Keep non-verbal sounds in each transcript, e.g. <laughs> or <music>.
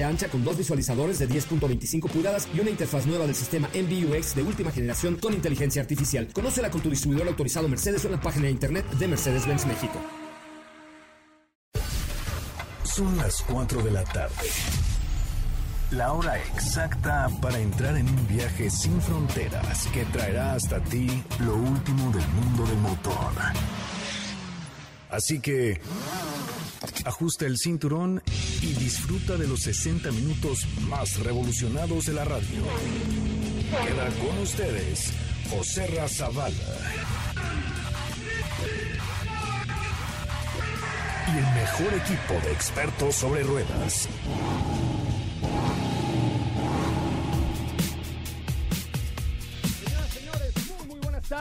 ancha con dos visualizadores de 10.25 pulgadas y una interfaz nueva del sistema MBUX de última generación con inteligencia artificial. Conócela con tu distribuidor autorizado Mercedes en la página de internet de Mercedes-Benz México. Son las 4 de la tarde. La hora exacta para entrar en un viaje sin fronteras que traerá hasta ti lo último del mundo del motor. Así que Ajusta el cinturón y disfruta de los 60 minutos más revolucionados de la radio. Queda con ustedes José Razabala. Y el mejor equipo de expertos sobre ruedas.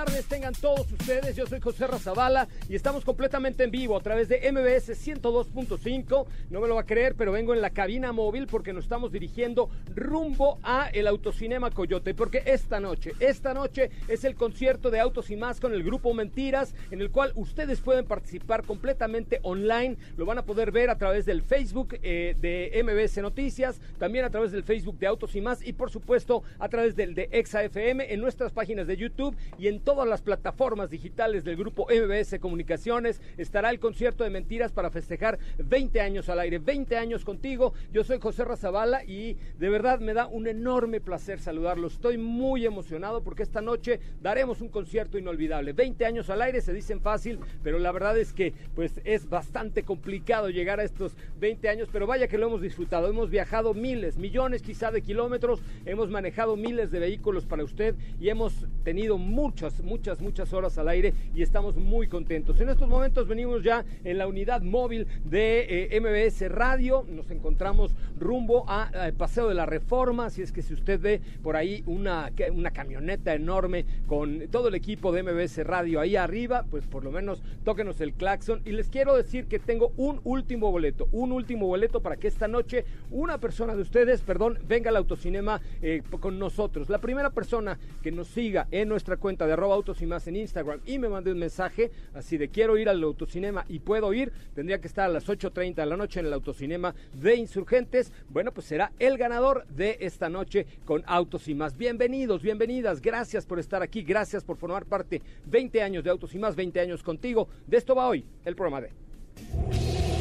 Tardes tengan todos ustedes. Yo soy José Razabala y estamos completamente en vivo a través de MBS 102.5. No me lo va a creer, pero vengo en la cabina móvil porque nos estamos dirigiendo rumbo a el Autocinema Coyote. Porque esta noche, esta noche es el concierto de Autos y más con el grupo Mentiras, en el cual ustedes pueden participar completamente online. Lo van a poder ver a través del Facebook eh, de MBS Noticias, también a través del Facebook de Autos y más y por supuesto a través del de ExaFM en nuestras páginas de YouTube y en las plataformas digitales del grupo MBS Comunicaciones. Estará el concierto de mentiras para festejar 20 años al aire, 20 años contigo. Yo soy José Razabala y de verdad me da un enorme placer saludarlo. Estoy muy emocionado porque esta noche daremos un concierto inolvidable. 20 años al aire se dicen fácil, pero la verdad es que pues es bastante complicado llegar a estos 20 años, pero vaya que lo hemos disfrutado. Hemos viajado miles, millones quizá de kilómetros, hemos manejado miles de vehículos para usted y hemos tenido muchos muchas, muchas, horas al aire y estamos muy contentos. En estos momentos venimos ya en la unidad móvil de eh, MBS Radio, nos encontramos rumbo a, Paseo de la Reforma, así es que si usted ve por ahí una, una camioneta enorme con todo el equipo de MBS Radio ahí arriba, pues por lo menos tóquenos el claxon y les quiero decir que tengo un último boleto, un último boleto para que esta noche una persona de ustedes, perdón, venga al autocinema eh, con nosotros. La primera persona que nos siga en nuestra cuenta de arroba autos y más en Instagram y me mandé un mensaje así de quiero ir al autocinema y puedo ir, tendría que estar a las 8.30 de la noche en el autocinema de Insurgentes, bueno pues será el ganador de esta noche con Autos y más. Bienvenidos, bienvenidas, gracias por estar aquí, gracias por formar parte 20 años de Autos y más, 20 años contigo. De esto va hoy el programa de...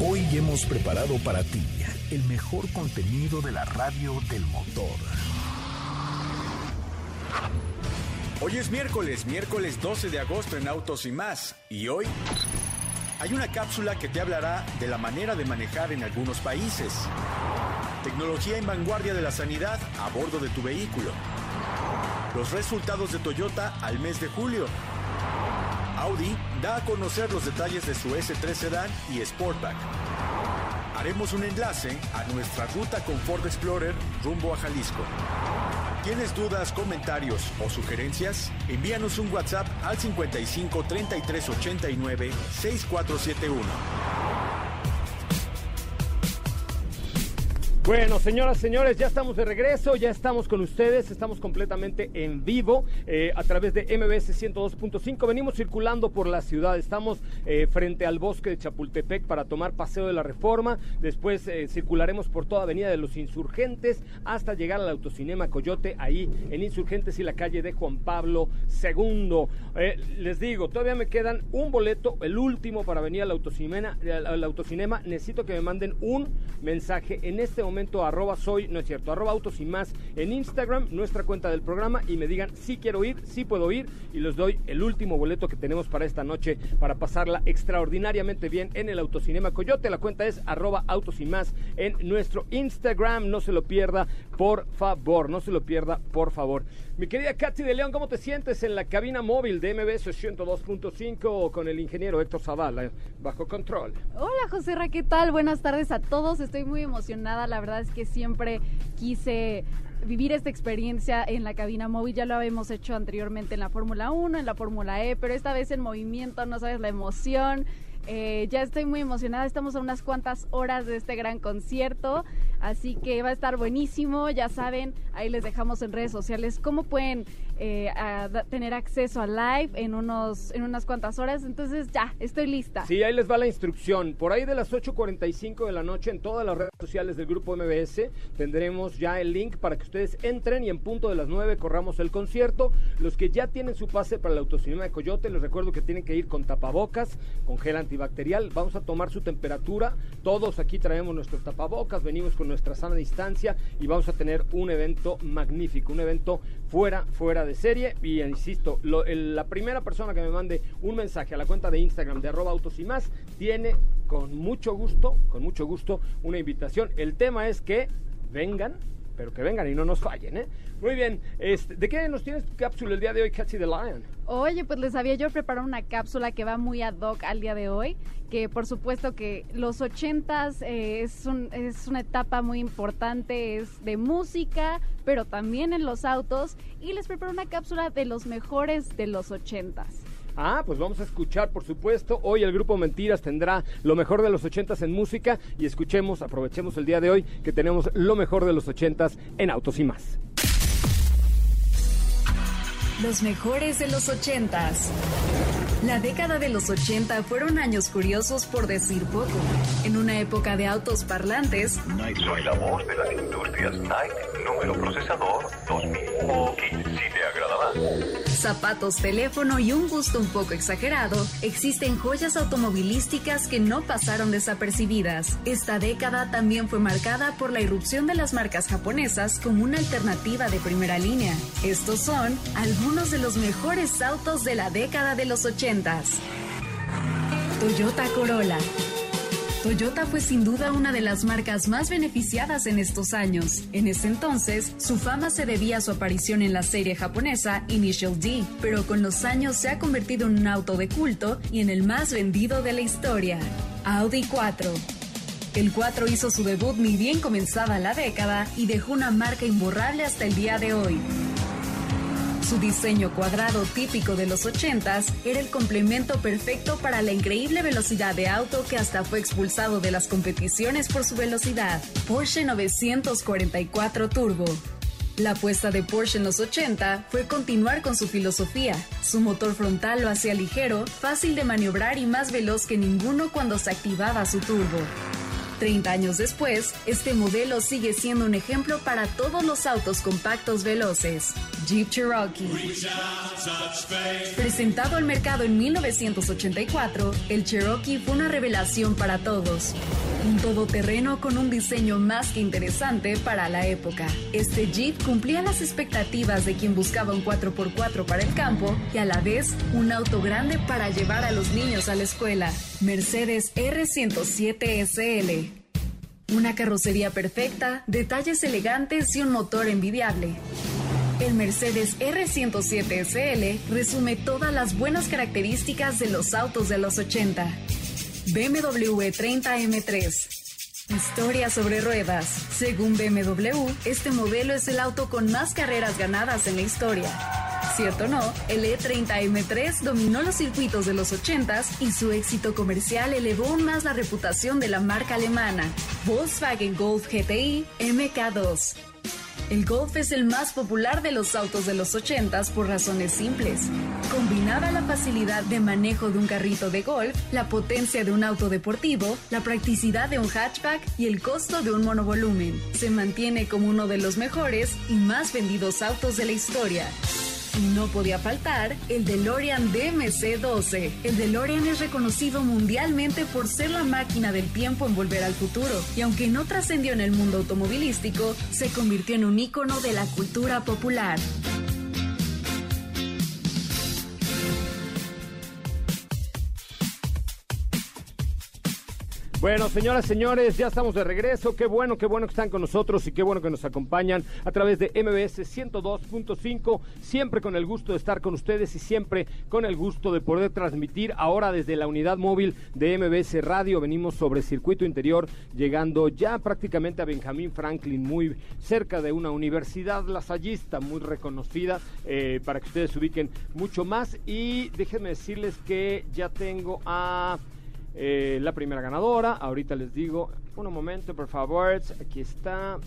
Hoy hemos preparado para ti el mejor contenido de la radio del motor. Hoy es miércoles, miércoles 12 de agosto en Autos y más. Y hoy hay una cápsula que te hablará de la manera de manejar en algunos países. Tecnología en vanguardia de la sanidad a bordo de tu vehículo. Los resultados de Toyota al mes de julio. Audi da a conocer los detalles de su S3 Sedan y Sportback. Haremos un enlace a nuestra ruta con Ford Explorer rumbo a Jalisco. ¿Tienes dudas, comentarios o sugerencias? Envíanos un WhatsApp al 55 33 89 6471. Bueno, señoras, señores, ya estamos de regreso, ya estamos con ustedes, estamos completamente en vivo eh, a través de MBS 102.5. Venimos circulando por la ciudad, estamos eh, frente al bosque de Chapultepec para tomar paseo de la Reforma, después eh, circularemos por toda Avenida de los Insurgentes hasta llegar al Autocinema Coyote, ahí en Insurgentes y la calle de Juan Pablo II. les digo, todavía me quedan un boleto, el último para venir al Autocinema, al Autocinema. Necesito que me manden un mensaje en este momento arroba soy, no es cierto, arroba autos y más en Instagram, nuestra cuenta del programa y me digan si quiero ir, si puedo ir y les doy el último boleto que tenemos para esta noche para pasarla extraordinariamente bien en el Autocinema Coyote. La cuenta es arroba autos y más en nuestro Instagram. No se lo pierda, por favor, no se lo pierda, por favor. Mi querida Katy de León, ¿cómo te sientes en la cabina móvil de MBS 102.5 con el ingeniero Héctor Zavala bajo control? Hola José Ra, ¿qué tal? Buenas tardes a todos. Estoy muy emocionada, la verdad verdad es que siempre quise vivir esta experiencia en la cabina móvil. Ya lo habíamos hecho anteriormente en la Fórmula 1, en la Fórmula E, pero esta vez en movimiento, no sabes la emoción. Eh, ya estoy muy emocionada, estamos a unas cuantas horas de este gran concierto, así que va a estar buenísimo, ya saben, ahí les dejamos en redes sociales cómo pueden eh, tener acceso a live en, unos, en unas cuantas horas, entonces ya, estoy lista. Sí, ahí les va la instrucción, por ahí de las 8.45 de la noche en todas las redes sociales del grupo MBS tendremos ya el link para que ustedes entren y en punto de las 9 corramos el concierto, los que ya tienen su pase para la autocinema de Coyote, les recuerdo que tienen que ir con tapabocas, con gel antibacterial, vamos a tomar su temperatura, todos aquí traemos nuestros tapabocas, venimos con nuestra sana distancia y vamos a tener un evento magnífico, un evento fuera, fuera de serie. Y insisto, la primera persona que me mande un mensaje a la cuenta de Instagram de arroba autos y más tiene con mucho gusto, con mucho gusto, una invitación. El tema es que vengan, pero que vengan y no nos fallen, ¿eh? Muy bien, este, ¿de qué nos tienes tu cápsula el día de hoy, Catchy the Lion? Oye, pues les había yo preparado una cápsula que va muy ad hoc al día de hoy, que por supuesto que los ochentas eh, es, es una etapa muy importante, es de música, pero también en los autos, y les preparo una cápsula de los mejores de los ochentas. Ah, pues vamos a escuchar, por supuesto. Hoy el grupo Mentiras tendrá lo mejor de los ochentas en música y escuchemos, aprovechemos el día de hoy que tenemos lo mejor de los ochentas en autos y más. Los mejores de los ochentas. La década de los 80 fueron años curiosos por decir poco. En una época de autos parlantes, soy la voz de las industrias Nike, número procesador 2000. Y si te Zapatos, teléfono y un gusto un poco exagerado, existen joyas automovilísticas que no pasaron desapercibidas. Esta década también fue marcada por la irrupción de las marcas japonesas como una alternativa de primera línea. Estos son algunos de los mejores autos de la década de los 80. Toyota Corolla. Toyota fue sin duda una de las marcas más beneficiadas en estos años. En ese entonces, su fama se debía a su aparición en la serie japonesa Initial D, pero con los años se ha convertido en un auto de culto y en el más vendido de la historia. Audi 4. El 4 hizo su debut ni bien comenzada la década y dejó una marca imborrable hasta el día de hoy. Su diseño cuadrado típico de los 80s era el complemento perfecto para la increíble velocidad de auto que hasta fue expulsado de las competiciones por su velocidad. Porsche 944 Turbo. La apuesta de Porsche en los 80 fue continuar con su filosofía. Su motor frontal lo hacía ligero, fácil de maniobrar y más veloz que ninguno cuando se activaba su turbo. 30 años después, este modelo sigue siendo un ejemplo para todos los autos compactos veloces. Jeep Cherokee. Presentado al mercado en 1984, el Cherokee fue una revelación para todos. Un todoterreno con un diseño más que interesante para la época. Este Jeep cumplía las expectativas de quien buscaba un 4x4 para el campo y a la vez un auto grande para llevar a los niños a la escuela. Mercedes R107 SL. Una carrocería perfecta, detalles elegantes y un motor envidiable. El Mercedes R107 SL resume todas las buenas características de los autos de los 80. BMW 30M3. Historia sobre ruedas. Según BMW, este modelo es el auto con más carreras ganadas en la historia. Cierto no, el E30M3 dominó los circuitos de los 80s y su éxito comercial elevó aún más la reputación de la marca alemana. Volkswagen Golf GTI MK2. El Golf es el más popular de los autos de los 80s por razones simples. Combinaba la facilidad de manejo de un carrito de golf, la potencia de un auto deportivo, la practicidad de un hatchback y el costo de un monovolumen. Se mantiene como uno de los mejores y más vendidos autos de la historia. No podía faltar el DeLorean DMC-12. El DeLorean es reconocido mundialmente por ser la máquina del tiempo en volver al futuro. Y aunque no trascendió en el mundo automovilístico, se convirtió en un ícono de la cultura popular. Bueno, señoras, señores, ya estamos de regreso. Qué bueno, qué bueno que están con nosotros y qué bueno que nos acompañan a través de MBS 102.5. Siempre con el gusto de estar con ustedes y siempre con el gusto de poder transmitir ahora desde la unidad móvil de MBS Radio. Venimos sobre circuito interior, llegando ya prácticamente a Benjamín Franklin, muy cerca de una universidad lasallista muy reconocida, eh, para que ustedes se ubiquen mucho más. Y déjenme decirles que ya tengo a eh, la primera ganadora. Ahorita les digo, un momento, por favor. Aquí está.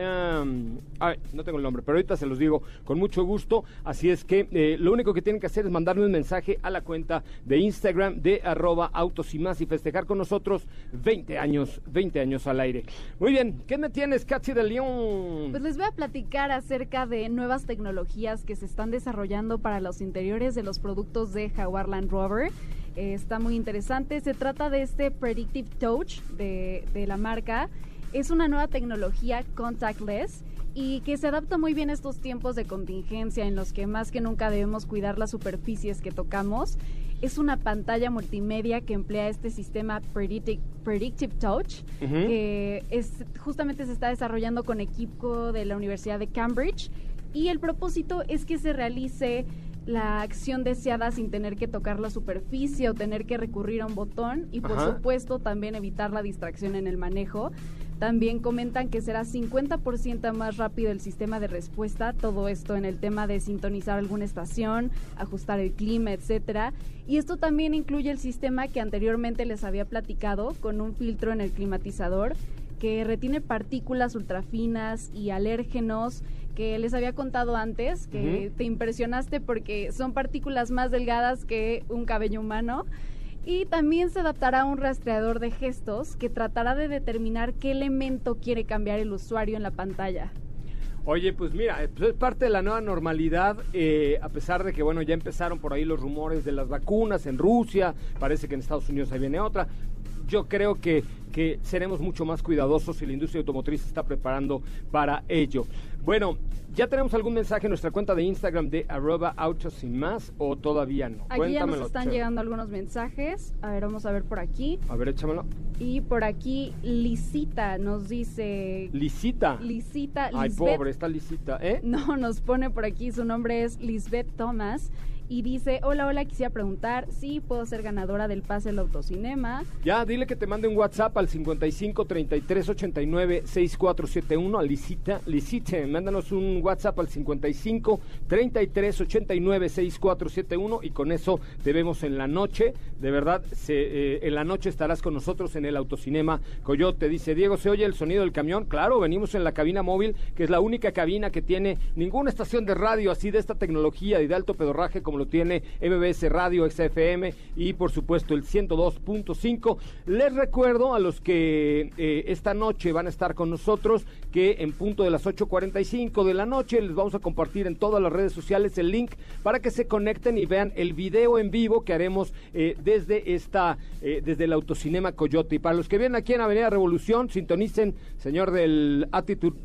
Em, ay, no tengo el nombre, pero ahorita se los digo con mucho gusto. Así es que eh, lo único que tienen que hacer es mandarme un mensaje a la cuenta de Instagram de arroba autos y más y festejar con nosotros 20 años, 20 años al aire. Muy bien, ¿qué me tienes, Katy de León? Pues les voy a platicar acerca de nuevas tecnologías que se están desarrollando para los interiores de los productos de Jaguar Land Rover. Eh, está muy interesante. Se trata de este Predictive Touch de, de la marca. Es una nueva tecnología contactless y que se adapta muy bien a estos tiempos de contingencia en los que más que nunca debemos cuidar las superficies que tocamos. Es una pantalla multimedia que emplea este sistema Predictive, Predictive Touch, que es, justamente se está desarrollando con equipo de la Universidad de Cambridge y el propósito es que se realice la acción deseada sin tener que tocar la superficie o tener que recurrir a un botón y por Ajá. supuesto también evitar la distracción en el manejo. También comentan que será 50% más rápido el sistema de respuesta, todo esto en el tema de sintonizar alguna estación, ajustar el clima, etcétera. Y esto también incluye el sistema que anteriormente les había platicado con un filtro en el climatizador que retiene partículas ultrafinas y alérgenos que les había contado antes, que te impresionaste porque son partículas más delgadas que un cabello humano. Y también se adaptará a un rastreador de gestos que tratará de determinar qué elemento quiere cambiar el usuario en la pantalla. Oye, pues mira, eh, pues es parte de la nueva normalidad, eh, a pesar de que, bueno, ya empezaron por ahí los rumores de las vacunas en Rusia, parece que en Estados Unidos ahí viene otra. Yo creo que, que seremos mucho más cuidadosos y la industria automotriz se está preparando para ello. Bueno, ¿ya tenemos algún mensaje en nuestra cuenta de Instagram de arroba autos sin más o todavía no? Aquí ya nos están llegando algunos mensajes. A ver, vamos a ver por aquí. A ver, échamelo. Y por aquí, Lisita nos dice... Lisita. Lisita, Ay, Lisbeth- pobre, está Lisita, ¿eh? No, nos pone por aquí, su nombre es Lisbeth Thomas. Y dice, hola, hola, quisiera preguntar si puedo ser ganadora del pase al autocinema. Ya, dile que te mande un WhatsApp al 55 33 89 6471 a Licita. Licite, mándanos un WhatsApp al 55 33 89 6471 y con eso te vemos en la noche. De verdad, se, eh, en la noche estarás con nosotros en el autocinema Coyote. Dice Diego, ¿se oye el sonido del camión? Claro, venimos en la cabina móvil, que es la única cabina que tiene ninguna estación de radio así de esta tecnología y de alto pedorraje como lo tiene MBS Radio, XFM y por supuesto el 102.5. Les recuerdo a los que eh, esta noche van a estar con nosotros que en punto de las 8.45 de la noche les vamos a compartir en todas las redes sociales el link para que se conecten y vean el video en vivo que haremos eh, desde esta eh, desde el autocinema Coyote. Y para los que vienen aquí en Avenida Revolución, sintonicen, señor del Attitude,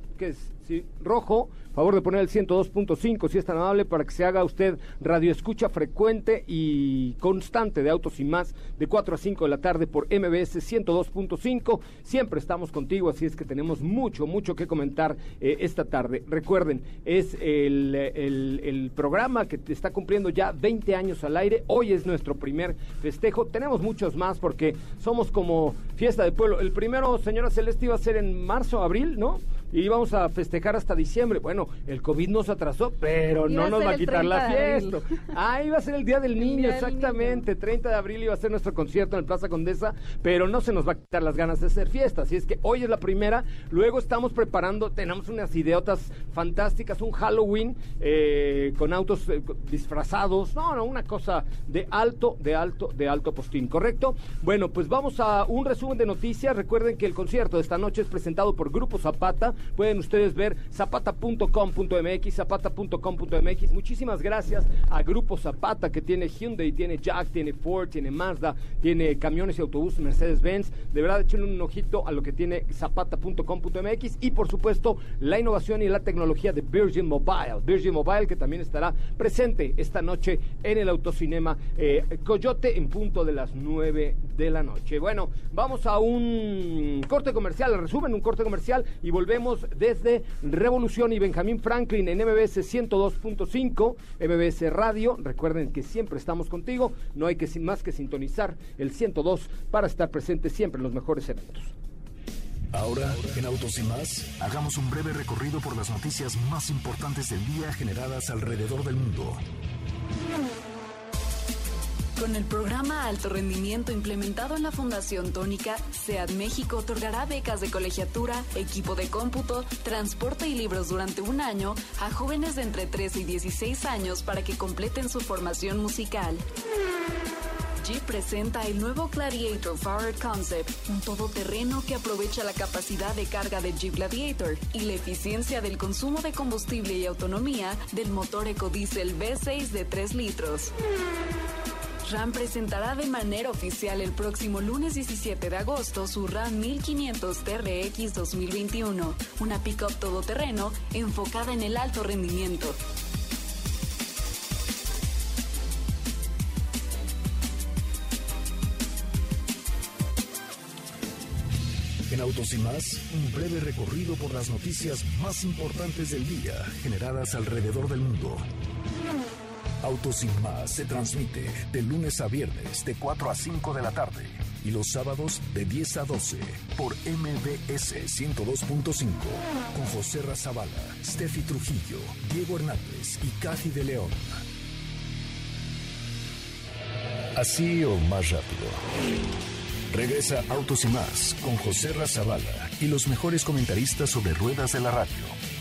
rojo, favor de poner el 102.5 si es tan amable para que se haga usted radio escucha frecuente y constante de autos y más de 4 a 5 de la tarde por MBS 102.5. Siempre estamos contigo, así es que tenemos mucho, mucho que comentar eh, esta tarde. Recuerden, es el, el- el programa que está cumpliendo ya 20 años al aire. Hoy es nuestro primer festejo. Tenemos muchos más porque somos como fiesta de pueblo. El primero, señora Celeste, iba a ser en marzo, abril, ¿no? Y íbamos a festejar hasta diciembre. Bueno, el COVID nos atrasó, pero Iba no nos va a quitar la 30 de abril. fiesta. Ah, iba a ser el Día del El Niño, Día del exactamente. 30 de abril iba a ser nuestro concierto en el Plaza Condesa, pero no se nos va a quitar las ganas de hacer fiesta. Así es que hoy es la primera. Luego estamos preparando, tenemos unas idiotas fantásticas, un Halloween eh, con autos eh, disfrazados. No, no, una cosa de alto, de alto, de alto postín, ¿correcto? Bueno, pues vamos a un resumen de noticias. Recuerden que el concierto de esta noche es presentado por Grupo Zapata, pueden ustedes ver zapata.com.mx, zapata.com.mx. Muchísimas gracias a Grupo Zapata que tiene Hyundai, tiene Jack, tiene Ford, tiene Mazda, tiene camiones y autobuses Mercedes-Benz. De verdad, echen un ojito a lo que tiene zapata.com.mx y por supuesto la innovación y la tecnología de Virgin Mobile. Virgin Mobile que también estará presente esta noche en el autocinema eh, Coyote en punto de las 9 de la noche. Bueno, vamos a un corte comercial, resumen, un corte comercial y volvemos desde Revolución y Benjamín Franklin en MBS 102.5, MBS Radio. Recuerden que siempre estamos contigo, no hay que más que sintonizar el 102 para estar presente siempre en los mejores eventos. Ahora, en Autos y más, hagamos un breve recorrido por las noticias más importantes del día generadas alrededor del mundo. Con el programa Alto Rendimiento implementado en la Fundación Tónica, SEAD México otorgará becas de colegiatura, equipo de cómputo, transporte y libros durante un año a jóvenes de entre 13 y 16 años para que completen su formación musical. Jeep presenta el nuevo Gladiator Power Concept, un todoterreno que aprovecha la capacidad de carga de Jeep Gladiator y la eficiencia del consumo de combustible y autonomía del motor ecodiesel V6 de 3 litros. RAM presentará de manera oficial el próximo lunes 17 de agosto su RAM 1500 TRX 2021, una pickup todoterreno enfocada en el alto rendimiento. En Autos y más, un breve recorrido por las noticias más importantes del día generadas alrededor del mundo. Autos y más se transmite de lunes a viernes de 4 a 5 de la tarde y los sábados de 10 a 12 por MBS 102.5 con José Razabala, Steffi Trujillo, Diego Hernández y Cathy de León. Así o más rápido. Regresa Autos y más con José Razabala y los mejores comentaristas sobre ruedas de la radio.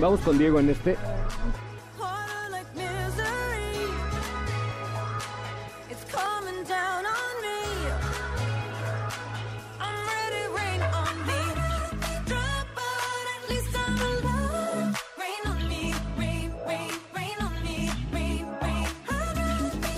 Me, rain, rain. I'd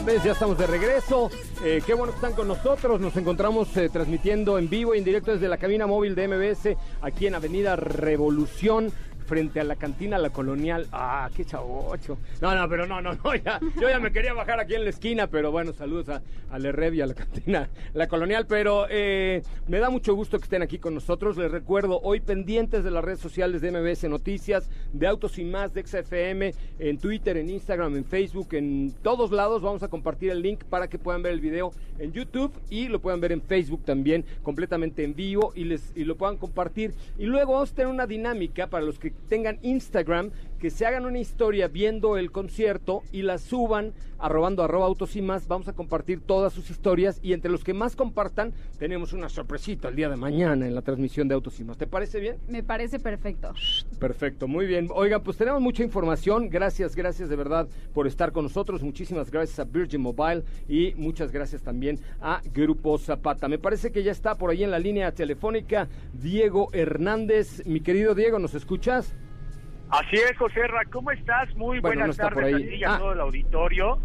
Ves, ya estamos de regreso. Eh, qué bueno que están con nosotros. Nos encontramos eh, transmitiendo en vivo y en directo desde la cabina móvil de MBS aquí en Avenida Revolución frente a la cantina La Colonial. Ah, qué chavocho. No, no, pero no, no, no, <laughs> yo ya me quería bajar aquí en la esquina, pero bueno, saludos a, al Errev y a la <laughs> cantina La Colonial, pero eh, me da mucho gusto que estén aquí con nosotros. Les recuerdo, hoy pendientes de las redes sociales de MBS Noticias, de Autos y Más, de XFM, en Twitter, en Instagram, en Facebook, en todos lados vamos a compartir el link para que puedan ver el video en YouTube y lo puedan ver en Facebook también, completamente en vivo y, les, y lo puedan compartir. Y luego vamos a tener una dinámica para los que tengan Instagram, que se hagan una historia viendo el concierto y la suban arrobando arroba autos y más. Vamos a compartir todas sus historias y entre los que más compartan tenemos una sorpresita el día de mañana en la transmisión de autos y más. ¿Te parece bien? Me parece perfecto. Perfecto, muy bien. Oigan, pues tenemos mucha información. Gracias, gracias de verdad por estar con nosotros. Muchísimas gracias a Virgin Mobile y muchas gracias también a Grupo Zapata. Me parece que ya está por ahí en la línea telefónica Diego Hernández. Mi querido Diego, ¿nos escuchas? Así es, José Ra, ¿cómo estás? Muy Bueno, buenas tardes a ti y a Ah. todo el auditorio.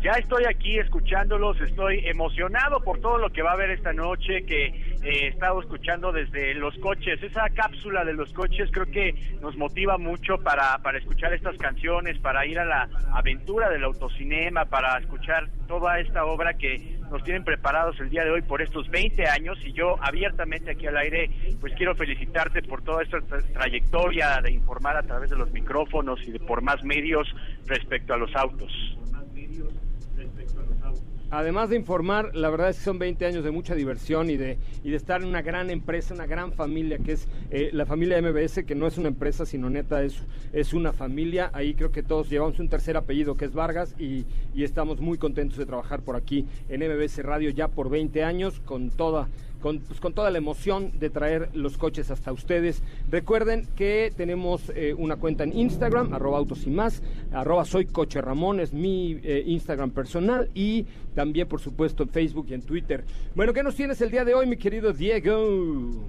Ya estoy aquí escuchándolos, estoy emocionado por todo lo que va a haber esta noche, que eh, he estado escuchando desde los coches. Esa cápsula de los coches creo que nos motiva mucho para, para escuchar estas canciones, para ir a la aventura del autocinema, para escuchar toda esta obra que nos tienen preparados el día de hoy por estos 20 años. Y yo abiertamente aquí al aire, pues quiero felicitarte por toda esta tra- trayectoria de informar a través de los micrófonos y de por más medios respecto a los autos. Además de informar, la verdad es que son 20 años de mucha diversión y de, y de estar en una gran empresa, una gran familia, que es eh, la familia MBS, que no es una empresa, sino neta es, es una familia. Ahí creo que todos llevamos un tercer apellido, que es Vargas, y, y estamos muy contentos de trabajar por aquí en MBS Radio ya por 20 años, con toda con, pues, con toda la emoción de traer los coches hasta ustedes. Recuerden que tenemos eh, una cuenta en Instagram, arroba autos y más, arroba soy coche Ramón, es mi eh, Instagram personal y también por supuesto en Facebook y en Twitter. Bueno, ¿qué nos tienes el día de hoy, mi querido Diego?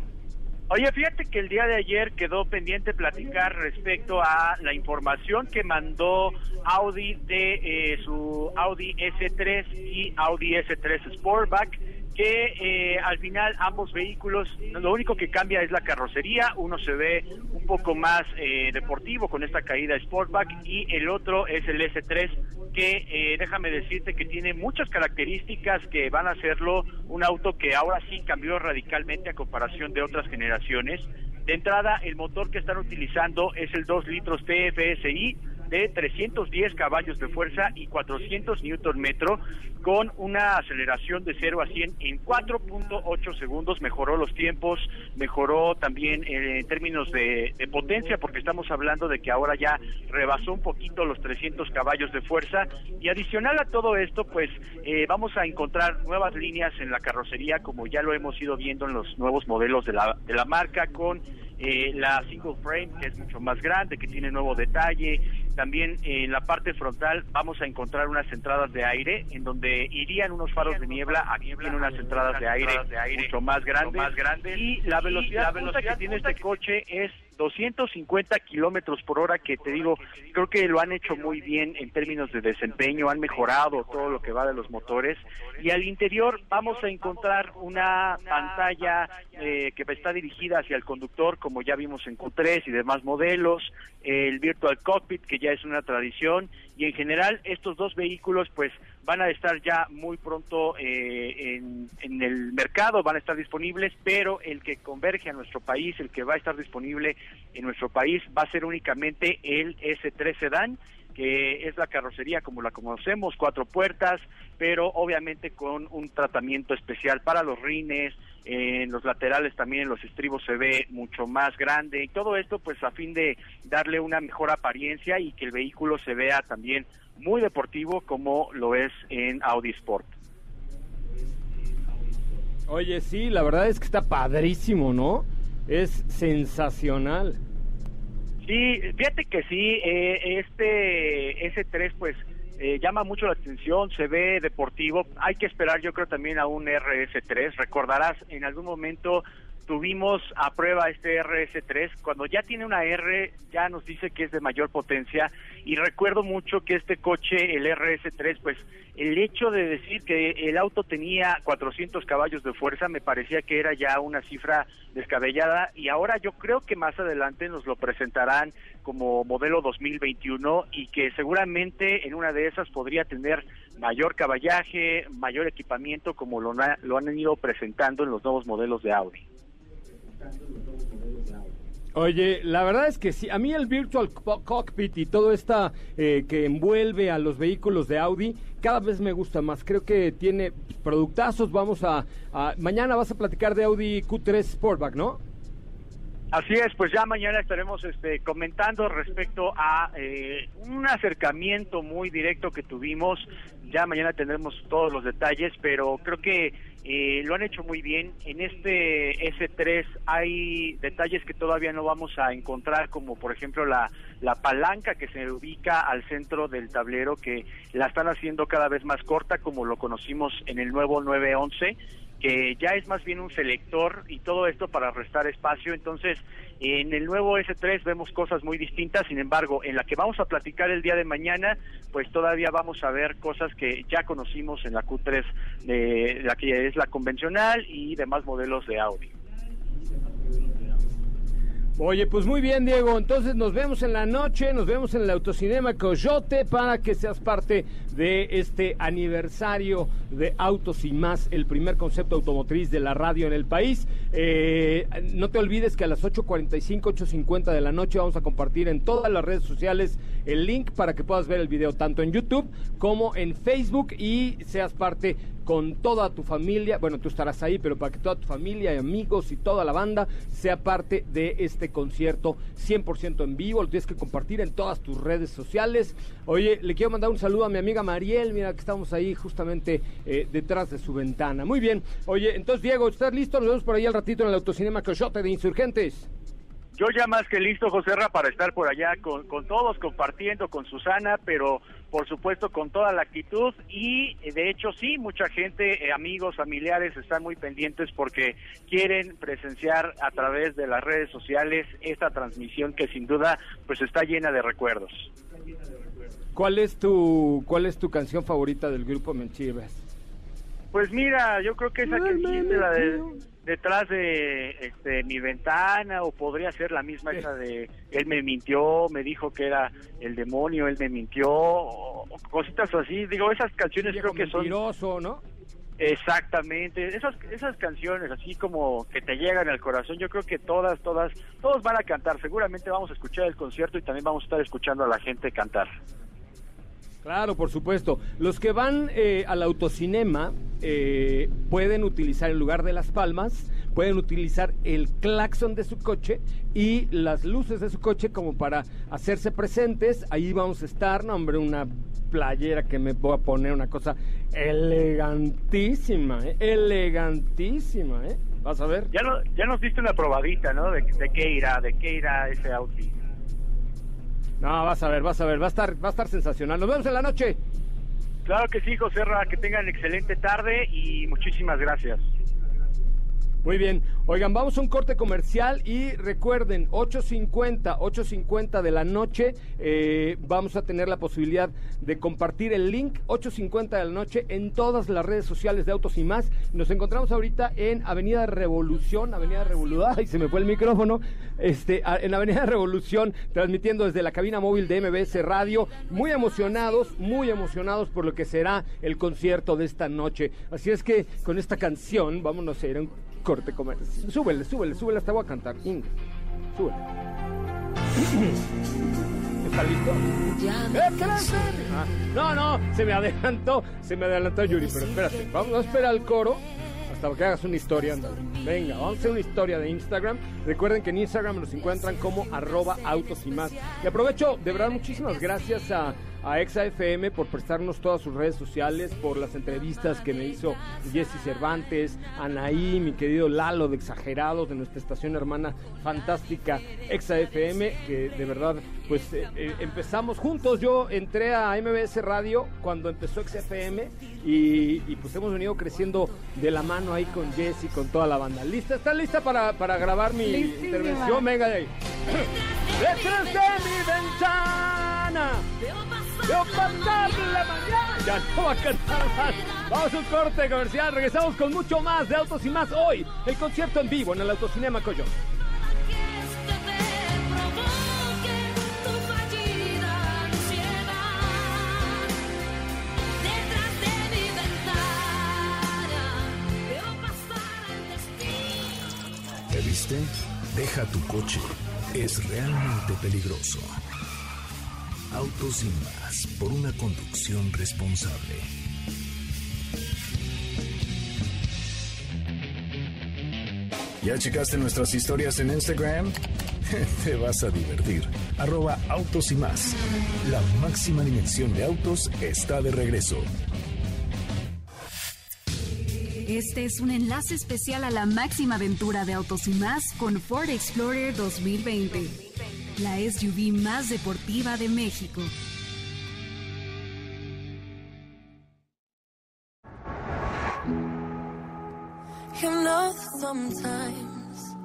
Oye, fíjate que el día de ayer quedó pendiente platicar respecto a la información que mandó Audi de eh, su Audi S3 y Audi S3 Sportback que eh, al final ambos vehículos, lo único que cambia es la carrocería, uno se ve un poco más eh, deportivo con esta caída Sportback y el otro es el S3 que eh, déjame decirte que tiene muchas características que van a hacerlo un auto que ahora sí cambió radicalmente a comparación de otras generaciones. De entrada, el motor que están utilizando es el 2 litros TFSI, de 310 caballos de fuerza y 400 newton metro con una aceleración de 0 a 100 en 4.8 segundos. Mejoró los tiempos mejoró también eh, en términos de, de, potencia porque estamos hablando de que ahora ya rebasó un poquito los 300 caballos de fuerza. Y adicional a todo esto pues eh, vamos a encontrar nuevas líneas en la carrocería como ya lo hemos ido viendo en los nuevos modelos de la, de la marca con eh, la single frame que es mucho más grande, que tiene nuevo detalle. También en la parte frontal vamos a encontrar unas entradas de aire en donde irían unos faros de niebla, aquí vienen unas entradas de aire, mucho más grandes. Y la velocidad, la velocidad que tiene este coche es 250 kilómetros por hora que te digo, creo que lo han hecho muy bien en términos de desempeño, han mejorado todo lo que va de los motores. Y al interior vamos a encontrar una pantalla eh, que está dirigida hacia el conductor como ya vimos en Q3 y demás modelos, el Virtual Cockpit que ya es una tradición y en general estos dos vehículos pues van a estar ya muy pronto eh, en, en, el mercado, van a estar disponibles, pero el que converge a nuestro país, el que va a estar disponible en nuestro país va a ser únicamente el S3 Sedan, que es la carrocería como la conocemos, cuatro puertas, pero obviamente con un tratamiento especial para los rines, en los laterales también en los estribos se ve mucho más grande y todo esto pues a fin de darle una mejor apariencia y que el vehículo se vea también muy deportivo como lo es en Audi Sport. Oye, sí, la verdad es que está padrísimo, ¿no? Es sensacional. Sí, fíjate que sí, eh, este S3 pues eh, llama mucho la atención, se ve deportivo, hay que esperar yo creo también a un RS3, recordarás en algún momento tuvimos a prueba este RS3, cuando ya tiene una R ya nos dice que es de mayor potencia y recuerdo mucho que este coche, el RS3, pues el hecho de decir que el auto tenía 400 caballos de fuerza me parecía que era ya una cifra descabellada y ahora yo creo que más adelante nos lo presentarán como modelo 2021 y que seguramente en una de esas podría tener mayor caballaje, mayor equipamiento como lo, lo han ido presentando en los nuevos modelos de Audi. Oye, la verdad es que sí, a mí el Virtual Cockpit y todo esta eh, que envuelve a los vehículos de Audi, cada vez me gusta más. Creo que tiene productazos, vamos a, mañana vas a platicar de Audi Q3 Sportback, ¿no? Así es, pues ya mañana estaremos este, comentando respecto a eh, un acercamiento muy directo que tuvimos. Ya mañana tendremos todos los detalles, pero creo que eh, lo han hecho muy bien. En este S3 hay detalles que todavía no vamos a encontrar, como por ejemplo la, la palanca que se ubica al centro del tablero, que la están haciendo cada vez más corta, como lo conocimos en el nuevo 911 que ya es más bien un selector y todo esto para restar espacio. Entonces, en el nuevo S3 vemos cosas muy distintas, sin embargo, en la que vamos a platicar el día de mañana, pues todavía vamos a ver cosas que ya conocimos en la Q3, de la que es la convencional y demás modelos de Audi. Oye, pues muy bien, Diego. Entonces nos vemos en la noche, nos vemos en el Autocinema Coyote para que seas parte de este aniversario de Autos y Más, el primer concepto automotriz de la radio en el país. Eh, no te olvides que a las 8.45, 8.50 de la noche vamos a compartir en todas las redes sociales el link para que puedas ver el video tanto en YouTube como en Facebook y seas parte con toda tu familia, bueno, tú estarás ahí, pero para que toda tu familia y amigos y toda la banda sea parte de este concierto 100% en vivo, lo tienes que compartir en todas tus redes sociales. Oye, le quiero mandar un saludo a mi amiga Mariel, mira que estamos ahí justamente eh, detrás de su ventana. Muy bien, oye, entonces Diego, ¿estás listo? Nos vemos por ahí al ratito en el Autocinema Coyote de Insurgentes. Yo ya más que listo, José Ra, para estar por allá con, con todos, compartiendo con Susana, pero por supuesto con toda la actitud y eh, de hecho sí, mucha gente, eh, amigos, familiares están muy pendientes porque quieren presenciar a través de las redes sociales esta transmisión que sin duda pues está llena de recuerdos. ¿Cuál es tu, cuál es tu canción favorita del grupo Menchivas? Pues mira, yo creo que esa que dijiste, la de detrás de este, mi ventana o podría ser la misma esa de él me mintió, me dijo que era el demonio, él me mintió, o, o cositas así. Digo, esas canciones creo que son Mentiroso, ¿no? exactamente esas esas canciones así como que te llegan al corazón. Yo creo que todas todas todos van a cantar. Seguramente vamos a escuchar el concierto y también vamos a estar escuchando a la gente cantar. Claro, por supuesto. Los que van eh, al autocinema eh, pueden utilizar en lugar de las palmas, pueden utilizar el claxon de su coche y las luces de su coche como para hacerse presentes. Ahí vamos a estar, no hombre, una playera que me voy a poner, una cosa elegantísima, ¿eh? elegantísima, ¿eh? Vas a ver. Ya, no, ya nos diste una probadita, ¿no? De, de qué irá, de qué irá ese outfit. No, vas a ver, vas a ver, va a estar, va a estar sensacional. Nos vemos en la noche. Claro que sí, José Ra, que tengan excelente tarde y muchísimas gracias. Muy bien. Oigan, vamos a un corte comercial y recuerden, 8.50, 8.50 de la noche, eh, vamos a tener la posibilidad de compartir el link, 8.50 de la noche, en todas las redes sociales de Autos y Más. Nos encontramos ahorita en Avenida Revolución, Avenida Revolución, ay, se me fue el micrófono, este, en Avenida Revolución, transmitiendo desde la cabina móvil de MBS Radio. Muy emocionados, muy emocionados por lo que será el concierto de esta noche. Así es que con esta canción, vámonos a ir a un corte comercial. Súbele, súbele, súbele, hasta voy a cantar. Inga, súbele. <clears throat> ¿Está listo? ¡Excelente! Ah, no, no, se me adelantó, se me adelantó Yuri, pero espérate, vamos a esperar al coro hasta que hagas una historia, ándale. Venga, vamos a hacer una historia de Instagram. Recuerden que en Instagram nos encuentran como arroba autos y más. Y aprovecho, de verdad, muchísimas gracias a, a ExaFM por prestarnos todas sus redes sociales, por las entrevistas que me hizo Jesse Cervantes, Anaí, mi querido Lalo de Exagerados, de nuestra estación hermana fantástica ExaFM, que de verdad, pues eh, eh, empezamos juntos. Yo entré a MBS Radio cuando empezó XFM y, y, pues hemos venido creciendo de la mano ahí con Jesse, con toda la banda. ¿Lista? ¿Estás lista para, para grabar mi Listísima. intervención? Venga de ahí. Detrás de mi ventana. Pasar la mañana. Ya no va a cantar más. Vamos a un corte comercial. Regresamos con mucho más de Autos y Más hoy. El concierto en vivo en el Autocinema Coyote. Tu fallida ansiedad detrás de mi ventana veo pasar el destino. ¿Te viste? Deja tu coche. Es realmente peligroso. Autos y más por una conducción responsable. ¿Ya checaste nuestras historias en Instagram? <laughs> Te vas a divertir. Arroba autos y más. La máxima dimensión de autos está de regreso. Este es un enlace especial a la máxima aventura de Autos y Más con Ford Explorer 2020, la SUV más deportiva de México. You know that sometimes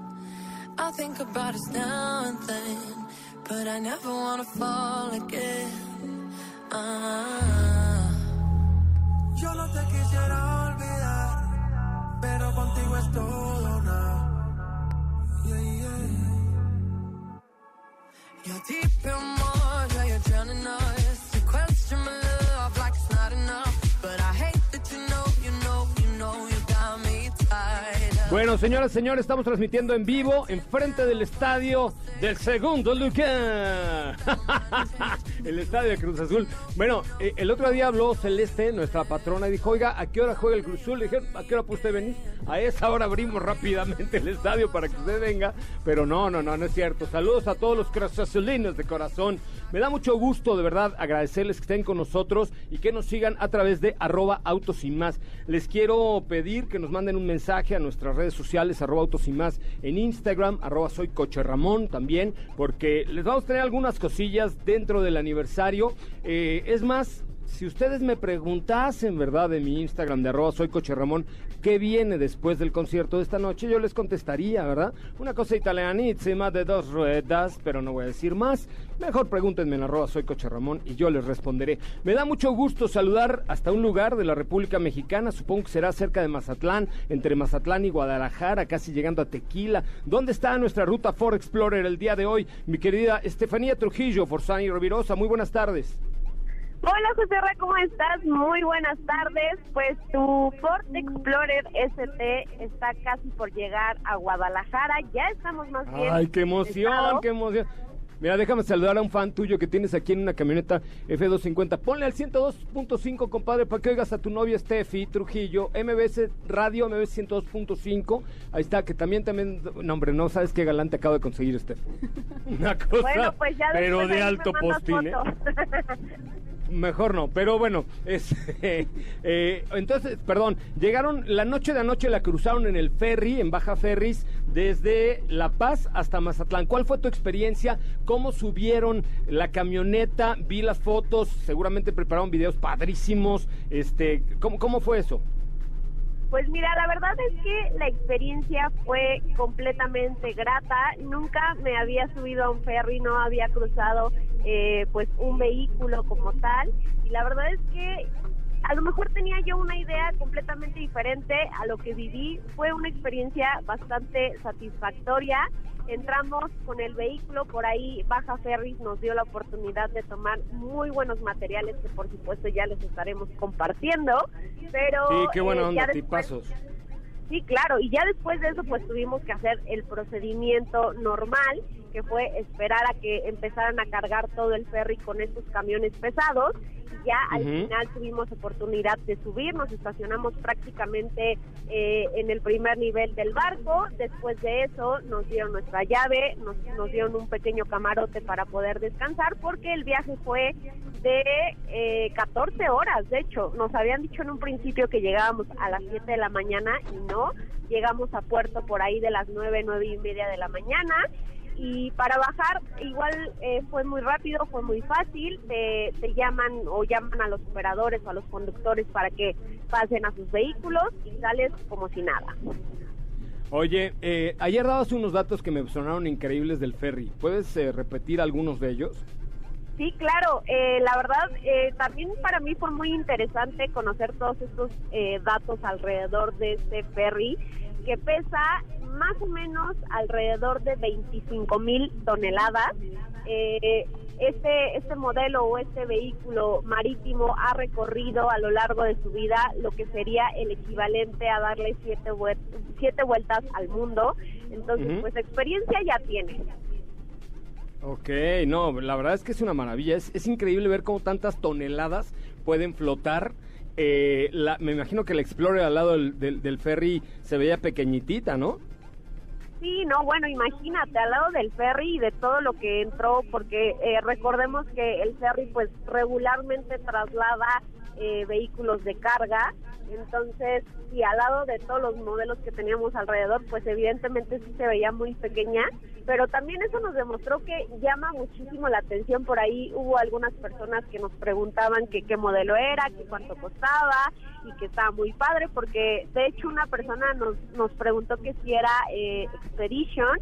I think about us now and then, but I never wanna fall again. Ah. Yo no te quisiera olvidar, pero contigo es todo señoras y señores, estamos transmitiendo en vivo enfrente del estadio del segundo lugar. <laughs> el estadio de Cruz Azul. Bueno, eh, el otro día habló Celeste, nuestra patrona, y dijo, oiga, ¿a qué hora juega el Cruz Azul? Le dije, ¿a qué hora puede usted venir? A esa hora abrimos rápidamente el estadio para que usted venga. Pero no, no, no, no es cierto. Saludos a todos los Cruz Azulinos de corazón. Me da mucho gusto, de verdad, agradecerles que estén con nosotros y que nos sigan a través de arroba autos y más. Les quiero pedir que nos manden un mensaje a nuestras redes sociales, arroba autos y más, en Instagram, arroba soy coche Ramón también, porque les vamos a tener algunas cosillas dentro del aniversario. Eh, es más, si ustedes me preguntasen, ¿verdad? De mi Instagram de arroba soy ¿qué viene después del concierto de esta noche? Yo les contestaría, ¿verdad? Una cosa italianísima de dos ruedas, pero no voy a decir más. Mejor pregúntenme en arroba soy y yo les responderé. Me da mucho gusto saludar hasta un lugar de la República Mexicana, supongo que será cerca de Mazatlán, entre Mazatlán y Guadalajara, casi llegando a Tequila. ¿Dónde está nuestra ruta Ford Explorer el día de hoy? Mi querida Estefanía Trujillo, Forzani Rovirosa, muy buenas tardes. Hola José Ra, ¿cómo estás? Muy buenas tardes. Pues tu Ford Explorer ST está casi por llegar a Guadalajara. Ya estamos más bien. Ay, qué emoción, estado. qué emoción. Mira, déjame saludar a un fan tuyo que tienes aquí en una camioneta F250. Ponle al 102.5, compadre, para que oigas a tu novia Steffi Trujillo, MBS Radio, MBS 102.5. Ahí está, que también, también, no hombre, no sabes qué galante acabo de conseguir, Steffi. <laughs> Una cosa, Bueno, pues ya pero de alto postín, ¿eh? <laughs> Mejor no, pero bueno, <laughs> es, eh, entonces, perdón, llegaron la noche de anoche, la cruzaron en el ferry, en Baja Ferris, desde La Paz hasta Mazatlán. ¿Cuál fue tu experiencia? ¿Cómo subieron la camioneta? Vi las fotos, seguramente prepararon videos padrísimos. Este, ¿cómo, cómo fue eso? Pues mira, la verdad es que la experiencia fue completamente grata. Nunca me había subido a un ferry, no había cruzado eh, pues un vehículo como tal. Y la verdad es que a lo mejor tenía yo una idea completamente diferente a lo que viví. Fue una experiencia bastante satisfactoria. Entramos con el vehículo, por ahí Baja Ferris nos dio la oportunidad de tomar muy buenos materiales que por supuesto ya les estaremos compartiendo. Pero Sí, qué buena eh, onda, ya después- tipazos. Sí, claro, y ya después de eso pues tuvimos que hacer el procedimiento normal, que fue esperar a que empezaran a cargar todo el ferry con estos camiones pesados. Y ya al final tuvimos oportunidad de subir, nos estacionamos prácticamente eh, en el primer nivel del barco. Después de eso nos dieron nuestra llave, nos, nos dieron un pequeño camarote para poder descansar, porque el viaje fue de eh, 14 horas, de hecho. Nos habían dicho en un principio que llegábamos a las 7 de la mañana y no, llegamos a puerto por ahí de las 9, 9 y media de la mañana. Y para bajar igual eh, fue muy rápido, fue muy fácil, te, te llaman o llaman a los operadores o a los conductores para que pasen a sus vehículos y sales como si nada. Oye, eh, ayer dabas unos datos que me sonaron increíbles del ferry. ¿Puedes eh, repetir algunos de ellos? Sí, claro. eh, la verdad, eh, también para mí fue muy interesante conocer todos estos eh, datos alrededor de este ferry, que pesa más o menos alrededor de 25 mil toneladas. Eh, este, este modelo o este vehículo marítimo ha recorrido a lo largo de su vida lo que sería el equivalente a darle siete, siete vueltas al mundo. Entonces, pues experiencia ya tiene. Ok, no, la verdad es que es una maravilla. Es, es increíble ver cómo tantas toneladas pueden flotar. Eh, la- me imagino que el Explorer al lado del, del- del ferry se veía pequeñitita, ¿no? Sí, no, bueno, imagínate, al lado del ferry y de todo lo que entró, porque eh, recordemos que el ferry pues regularmente traslada eh, vehículos de carga, entonces, y al lado de todos los modelos que teníamos alrededor, pues evidentemente sí se veía muy pequeña, pero también eso nos demostró que llama muchísimo la atención, por ahí hubo algunas personas que nos preguntaban qué modelo era, que cuánto costaba y que estaba muy padre, porque de hecho una persona nos, nos preguntó que si era eh, Expedition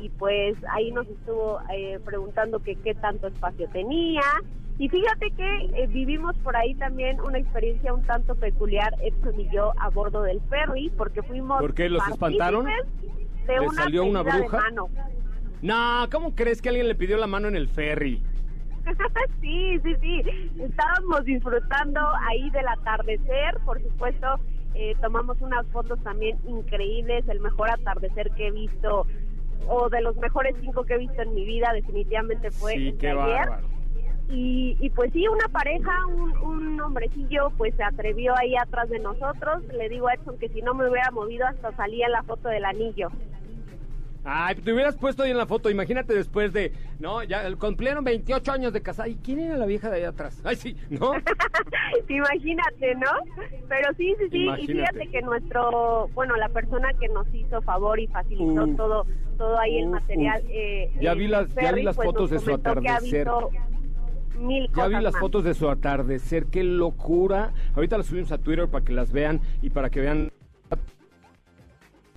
y pues ahí nos estuvo eh, preguntando que qué tanto espacio tenía. Y fíjate que eh, vivimos por ahí también una experiencia un tanto peculiar, Edson y yo, a bordo del ferry, porque fuimos ¿Por qué? ¿Los espantaron? de ¿Les una salió una de bruja? mano. No, ¿cómo crees que alguien le pidió la mano en el ferry? <laughs> sí, sí, sí. Estábamos disfrutando ahí del atardecer, por supuesto. eh, tomamos unas fotos también increíbles, el mejor atardecer que he visto, o de los mejores cinco que he visto en mi vida, definitivamente fue Sí, el qué ayer. bárbaro. Y, y pues sí, una pareja, un, un hombrecillo, pues se atrevió ahí atrás de nosotros. Le digo a Edson que si no me hubiera movido hasta salía la foto del anillo. Ay, te hubieras puesto ahí en la foto, imagínate después de, ¿no? Ya cumplieron 28 años de casada. ¿Y quién era la vieja de ahí atrás? Ay, sí, ¿no? <laughs> Imagínate, ¿no? Pero sí, sí, sí. Y fíjate que nuestro, bueno, la persona que nos hizo favor y facilitó todo, todo ahí el material. eh, Ya eh, vi las- ya vi las pues, fotos de su que ha atardecer. visto Mil Ya vi las más. fotos de su atardecer, qué locura. Ahorita las subimos a Twitter para que las vean y para que vean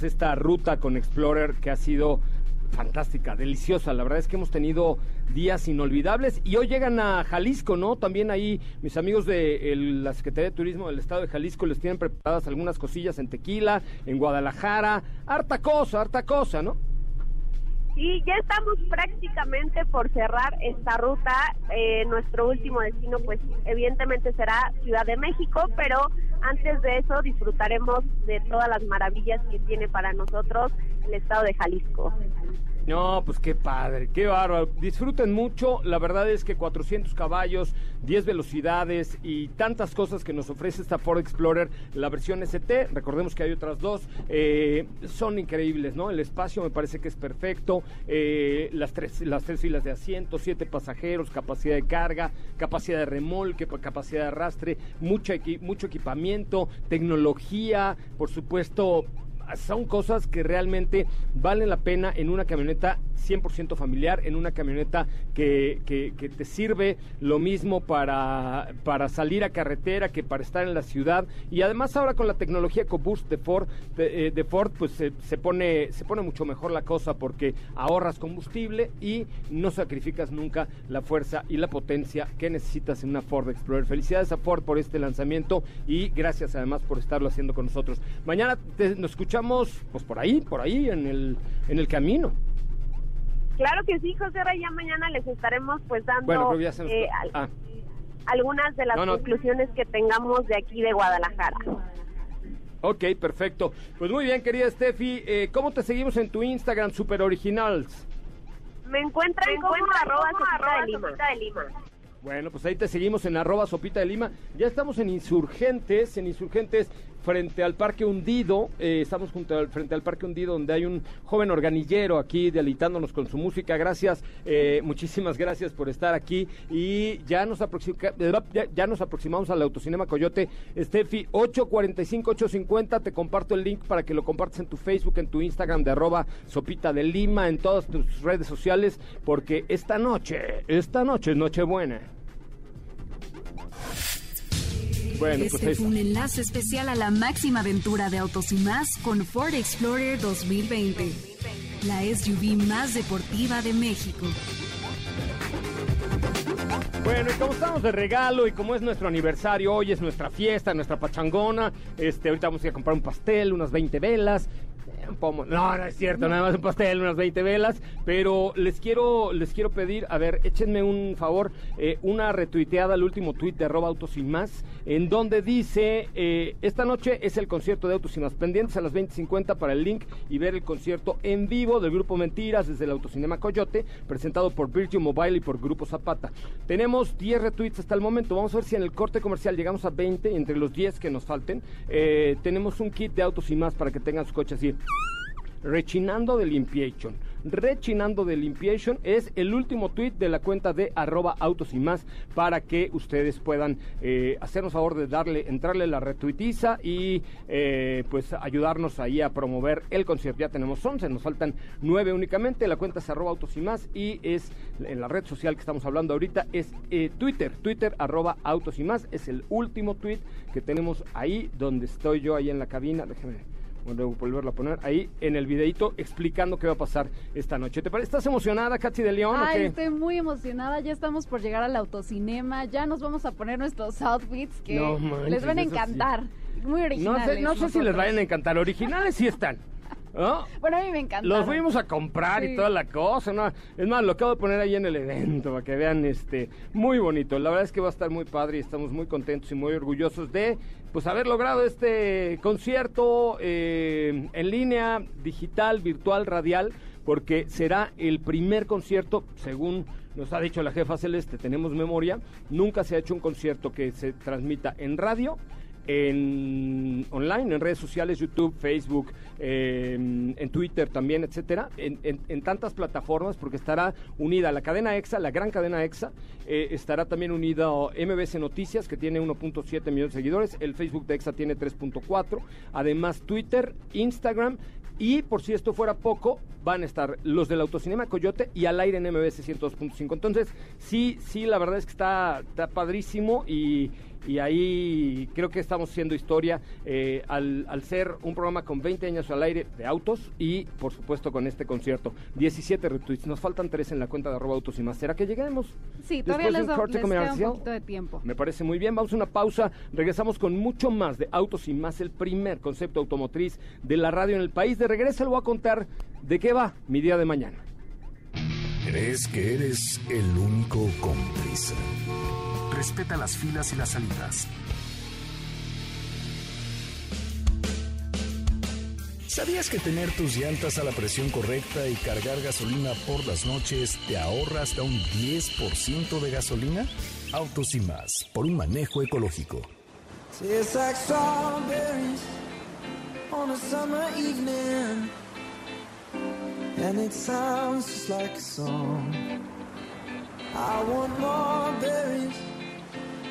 esta ruta con Explorer que ha sido fantástica, deliciosa. La verdad es que hemos tenido días inolvidables y hoy llegan a Jalisco, ¿no? También ahí mis amigos de el- la Secretaría de Turismo del Estado de Jalisco les tienen preparadas algunas cosillas en Tequila, en Guadalajara, harta cosa, harta cosa, ¿no? Sí, ya estamos prácticamente por cerrar esta ruta. Eh, nuestro último destino, pues evidentemente será Ciudad de México, pero antes de eso disfrutaremos de todas las maravillas que tiene para nosotros el estado de Jalisco. No, pues qué padre, qué bárbaro. Disfruten mucho. La verdad es que 400 caballos, 10 velocidades y tantas cosas que nos ofrece esta Ford Explorer, la versión ST, recordemos que hay otras dos, eh, son increíbles, ¿no? El espacio me parece que es perfecto. eh, las, tres, las tres filas de asientos, siete pasajeros, capacidad de carga, capacidad de remolque, pa- capacidad de arrastre, mucho, equi- mucho equipamiento, tecnología, por supuesto son cosas que realmente valen la pena en una camioneta 100% familiar, en una camioneta que, que- te sirve lo mismo para, para salir a carretera que para estar en la ciudad. Y además ahora con la tecnología EcoBoost de Ford, eh, de Ford pues se, se pone, se pone mucho mejor la cosa porque ahorras combustible y no sacrificas nunca la fuerza y la potencia que necesitas en una Ford Explorer. Felicidades a Ford por este lanzamiento y gracias además por estarlo haciendo con nosotros. Mañana nos escuchamos pues por ahí, por ahí en el, en el camino. Claro que sí, José Ra, ya mañana les estaremos pues dando Bueno, pero ya se nos... eh, al- Ah, algunas de las No, no. conclusiones que tengamos de aquí de Guadalajara. ok, perfecto. Pues muy bien, querida Steffi, eh, ¿cómo te seguimos en tu Instagram, Super Originals? Me encuentran como arroba Sopita de Lima. Bueno, pues ahí te seguimos en arroba sopita de lima. Ya estamos en Insurgentes, en Insurgentes frente al Parque Hundido. Eh, estamos junto al, frente al Parque Hundido donde hay un joven organillero aquí deleitándonos con su música. Gracias, eh, muchísimas gracias por estar aquí. Y ya nos, aproxima- ya, ya nos aproximamos al Autocinema Coyote. Steffi, 845-850, te comparto el link para que lo compartas en tu Facebook, en tu Instagram de arroba sopita de lima, en todas tus redes sociales, porque esta noche, esta noche es Nochebuena. Bueno, pues este ahí fue un enlace especial a la máxima aventura de autos y más con Ford Explorer 2020, la SUV más deportiva de México. Bueno, y como estamos de regalo y como es nuestro aniversario, hoy es nuestra fiesta, nuestra pachangona, este, ahorita vamos a ir a comprar un pastel, unas 20 velas, no, no es cierto, nada más un pastel, unas 20 velas, pero les quiero, les quiero pedir, a ver, échenme un favor, eh, una retuiteada al último tuit de arroba autos sin más, en donde dice, eh, esta noche es el concierto de Autos sin más, pendientes a las 20.50 para el link y ver el concierto en vivo del Grupo Mentiras desde el Autocinema Coyote, presentado por Virgin Mobile y por Grupo Zapata. Tenemos 10 retweets hasta el momento, vamos a ver si en el corte comercial llegamos a 20, entre los 10 que nos falten, eh, tenemos un kit de Autos y más para que tengan su coche así rechinando de limpiation. Rechinando de limpiation es el último tweet de la cuenta de arroba autos y más para que ustedes puedan eh, hacernos favor de darle, entrarle la retuitiza y eh, pues ayudarnos ahí a promover el concierto. Ya tenemos 11, nos faltan 9 únicamente. La cuenta es arroba autos y más y es en la red social que estamos hablando ahorita es eh, Twitter, Twitter arroba autos y más. Es el último tweet que tenemos ahí donde estoy yo ahí en la cabina. Déjeme bueno, volverlo a poner ahí en el videito explicando qué va a pasar esta noche. ¿Te parece? ¿Estás emocionada, Katy de León? o Ay, qué? estoy muy emocionada. Ya estamos por llegar al autocinema. Ya nos vamos a poner nuestros outfits que No manches, les van a sí. encantar. Muy No originales. sé, no sé si les vayan a encantar. Originales sí están. ¿No? <laughs> Bueno, a mí me encanta. Los fuimos a comprar y toda la cosa, ¿no? Es más, lo acabo de poner ahí en el evento para que vean, este, muy bonito. La verdad es que va a estar muy padre y estamos muy contentos y muy orgullosos de, pues, haber logrado este concierto eh, en línea, digital, virtual, radial, porque será el primer concierto, según nos ha dicho la jefa Celeste, tenemos memoria, nunca se ha hecho un concierto que se transmita en radio en online, en redes sociales, YouTube, Facebook, eh, en Twitter también, etcétera, en, tantas plataformas, porque estará unida la cadena EXA, la gran cadena EXA, eh, estará también unida MBC Noticias, que tiene 1.7 millones de seguidores, el Facebook de EXA tiene 3.4, además Twitter, Instagram, y por si esto fuera poco, van a estar los del Autocinema Coyote y al aire en MBS 102.5. Entonces, sí, sí, la verdad es que está padrísimo y, y ahí creo que estamos haciendo historia eh, al, al ser un programa con 20 años al aire de autos y, por supuesto, con este concierto. 17 retweets. Nos faltan 3 en la cuenta de arroba autos y más. ¿Será que lleguemos? Sí, todavía Después de les, corte les queda un poquito de tiempo. Me parece muy bien. Vamos a una pausa. Regresamos con mucho más de Autos y más, el primer concepto automotriz de la radio en el país. De regreso le voy a contar de qué va mi día de mañana. ¿Crees que eres el único con prisa? Respeta las filas y las salidas. ¿Sabías que tener tus llantas a la presión correcta y cargar gasolina por las noches te ahorra hasta un 10% de gasolina? Autos y más, por un manejo ecológico. I want more berries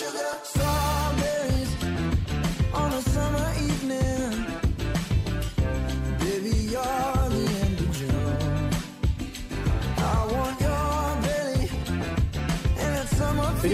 sugar. So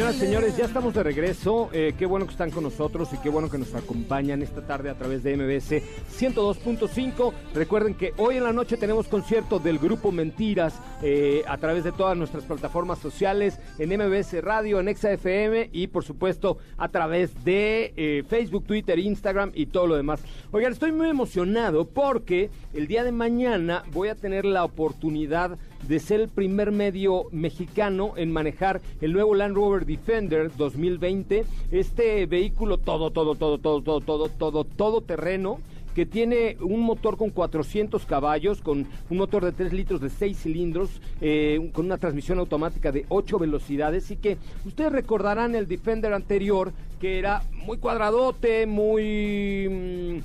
Señoras señores, ya estamos de regreso. Eh, qué bueno que están con nosotros y qué bueno que nos acompañan esta tarde a través de MBS 102.5. Recuerden que hoy en la noche tenemos concierto del grupo Mentiras eh, a través de todas nuestras plataformas sociales, en MBS Radio, en ExaFM y por supuesto a través de eh, Facebook, Twitter, Instagram y todo lo demás. Oigan, estoy muy emocionado porque el día de mañana voy a tener la oportunidad de ser el primer medio mexicano en manejar el nuevo Land Rover Defender 2020. Este vehículo todo, todo, todo, todo, todo, todo, todo, todo terreno que tiene un motor con 400 caballos, con un motor de 3 litros de 6 cilindros, eh, con una transmisión automática de 8 velocidades y que ustedes recordarán el Defender anterior que era muy cuadradote, muy...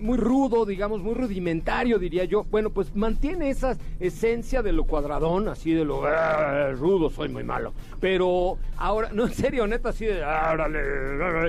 muy rudo, digamos, muy rudimentario, diría yo. Bueno, pues mantiene esa esencia de lo cuadradón, así de lo "Ah, rudo, soy muy malo. Pero ahora, no, en serio, neta, así de, "Ah,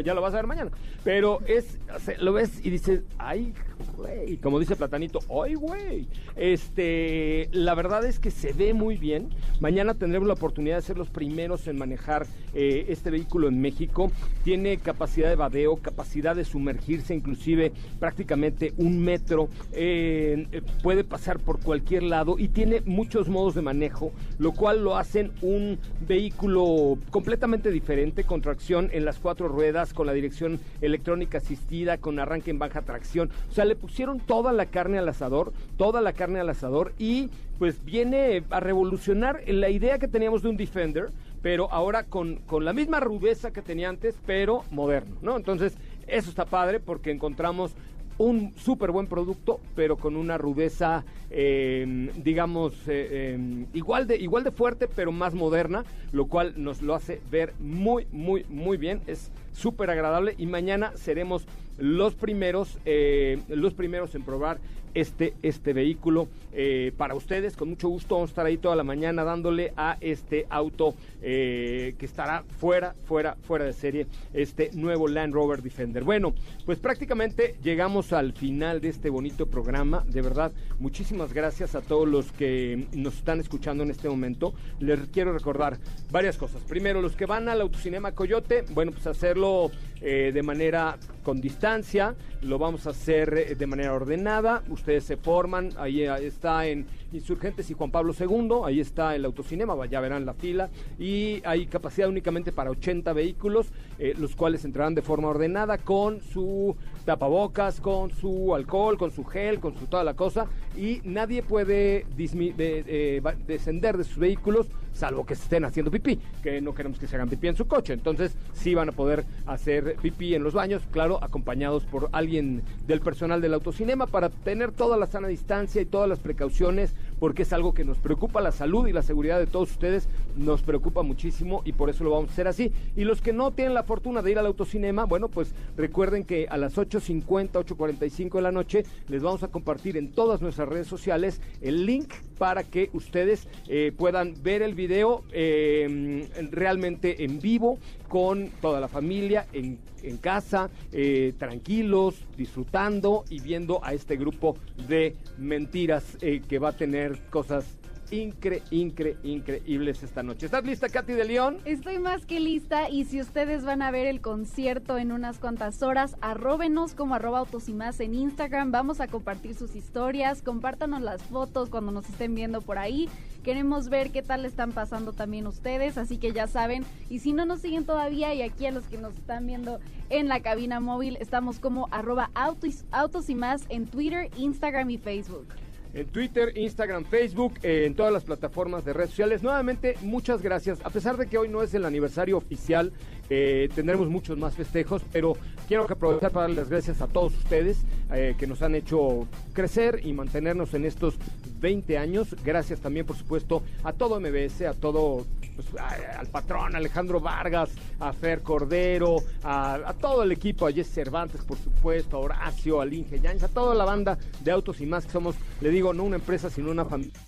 ya lo vas a ver mañana. Pero es, lo ves y dices, ay, güey, como dice Platanito, ay, güey. Este, la verdad es que se ve muy bien. Mañana tendremos la oportunidad de ser los primeros en manejar eh, este vehículo en México. Tiene capacidad de vadeo, capacidad de sumergirse, inclusive prácticamente un metro. Eh, eh, puede pasar por cualquier lado y tiene muchos modos de manejo, lo cual lo hacen un vehículo completamente diferente, con tracción en las cuatro ruedas, con la dirección electrónica asistida, con arranque en baja tracción. O sea, le pusieron toda la carne al asador, toda la carne al asador y pues viene a revolucionar la idea que teníamos de un Defender, pero ahora con, con la misma rudeza que tenía antes, pero moderno, ¿no? Entonces, eso está padre porque encontramos un súper buen producto, pero con una rudeza, eh, digamos, eh, igual, de, igual de fuerte, pero más moderna, lo cual nos lo hace ver muy, muy, muy bien. Es súper agradable y mañana seremos los primeros, eh, los primeros en probar este, este vehículo eh, para ustedes. Con mucho gusto vamos a estar ahí toda la mañana dándole a este auto eh, que estará fuera, fuera, fuera de serie, este nuevo Land Rover Defender. Bueno, pues prácticamente llegamos al final de este bonito programa. De verdad, muchísimas gracias a todos los que nos están escuchando en este momento. Les quiero recordar varias cosas. Primero, los que van al Autocinema Coyote, bueno, pues hacerlo eh, de manera con distancia, lo vamos a hacer eh, de manera ordenada, ustedes se forman, ahí eh, está en Insurgentes y Juan Pablo II, ahí está el autocinema, ya verán la fila, y hay capacidad únicamente para 80 vehículos, eh, los cuales entrarán de forma ordenada con su tapabocas, con su alcohol, con su gel, con su toda la cosa, y nadie puede eh, descender de sus vehículos salvo que estén haciendo pipí, que no queremos que se hagan pipí en su coche. Entonces, sí van a poder hacer pipí en los baños, claro, acompañados por alguien del personal del autocinema para tener toda la sana distancia y todas las precauciones, porque es algo que nos preocupa, la salud y la seguridad de todos ustedes nos preocupa muchísimo y por eso lo vamos a hacer así. Y los que no tienen la fortuna de ir al autocinema, bueno, pues recuerden que a las 8.50, 8.45 de la noche les vamos a compartir en todas nuestras redes sociales el link para que ustedes eh, puedan ver el video eh, realmente en vivo con toda la familia en, en casa, eh, tranquilos, disfrutando y viendo a este grupo de mentiras eh, que va a tener cosas incre, incre, increíbles esta noche. ¿Estás lista, Katy de León? Estoy más que lista y si ustedes van a ver el concierto en unas cuantas horas, arróbenos como arroba autos y más en Instagram, vamos a compartir sus historias, compártanos las fotos cuando nos estén viendo por ahí, queremos ver qué tal están pasando también ustedes, así que ya saben, y si no nos siguen todavía y aquí a los que nos están viendo en la cabina móvil, estamos como arroba autos y más en Twitter, Instagram y Facebook. En Twitter, Instagram, Facebook, eh, en todas las plataformas de redes sociales. Nuevamente, muchas gracias. A pesar de que hoy no es el aniversario oficial, eh, tendremos muchos más festejos, pero quiero aprovechar para darles gracias a todos ustedes eh, que nos han hecho crecer y mantenernos en estos 20 años. Gracias también, por supuesto, a todo MBS, a todo, pues, al patrón Alejandro Vargas, a Fer Cordero, a, todo el equipo, a Jess Cervantes, por supuesto, a Horacio, a Inge Yáñez, a toda la banda de Autos y más, que somos, le digo, no una empresa, sino una familia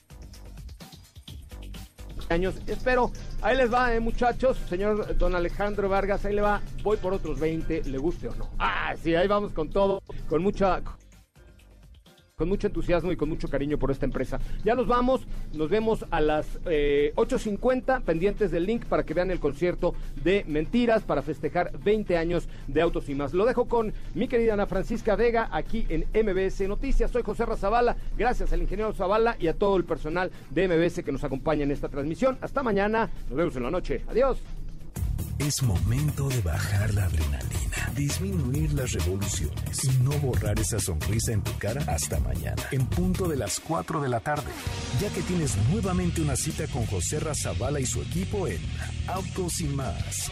años. Espero, ahí les va, eh, muchachos, señor don Alejandro Vargas, ahí le va, voy por otros 20, le guste o no. Ah, sí, ahí vamos con todo, con mucha con mucho entusiasmo y con mucho cariño por esta empresa. Ya nos vamos, nos vemos a las eh, 8.50, pendientes del link para que vean el concierto de Mentiras para festejar 20 años de Autos y más. Lo dejo con mi querida Ana Francisca Vega aquí en MBS Noticias. Soy José Razabala, gracias al ingeniero Zavala y a todo el personal de MBS que nos acompaña en esta transmisión. Hasta mañana, nos vemos en la noche. Adiós. Es momento de bajar la adrenalina, disminuir las revoluciones y no borrar esa sonrisa en tu cara hasta mañana, en punto de las 4 de la tarde, ya que tienes nuevamente una cita con José Razabala y su equipo en Autos y más.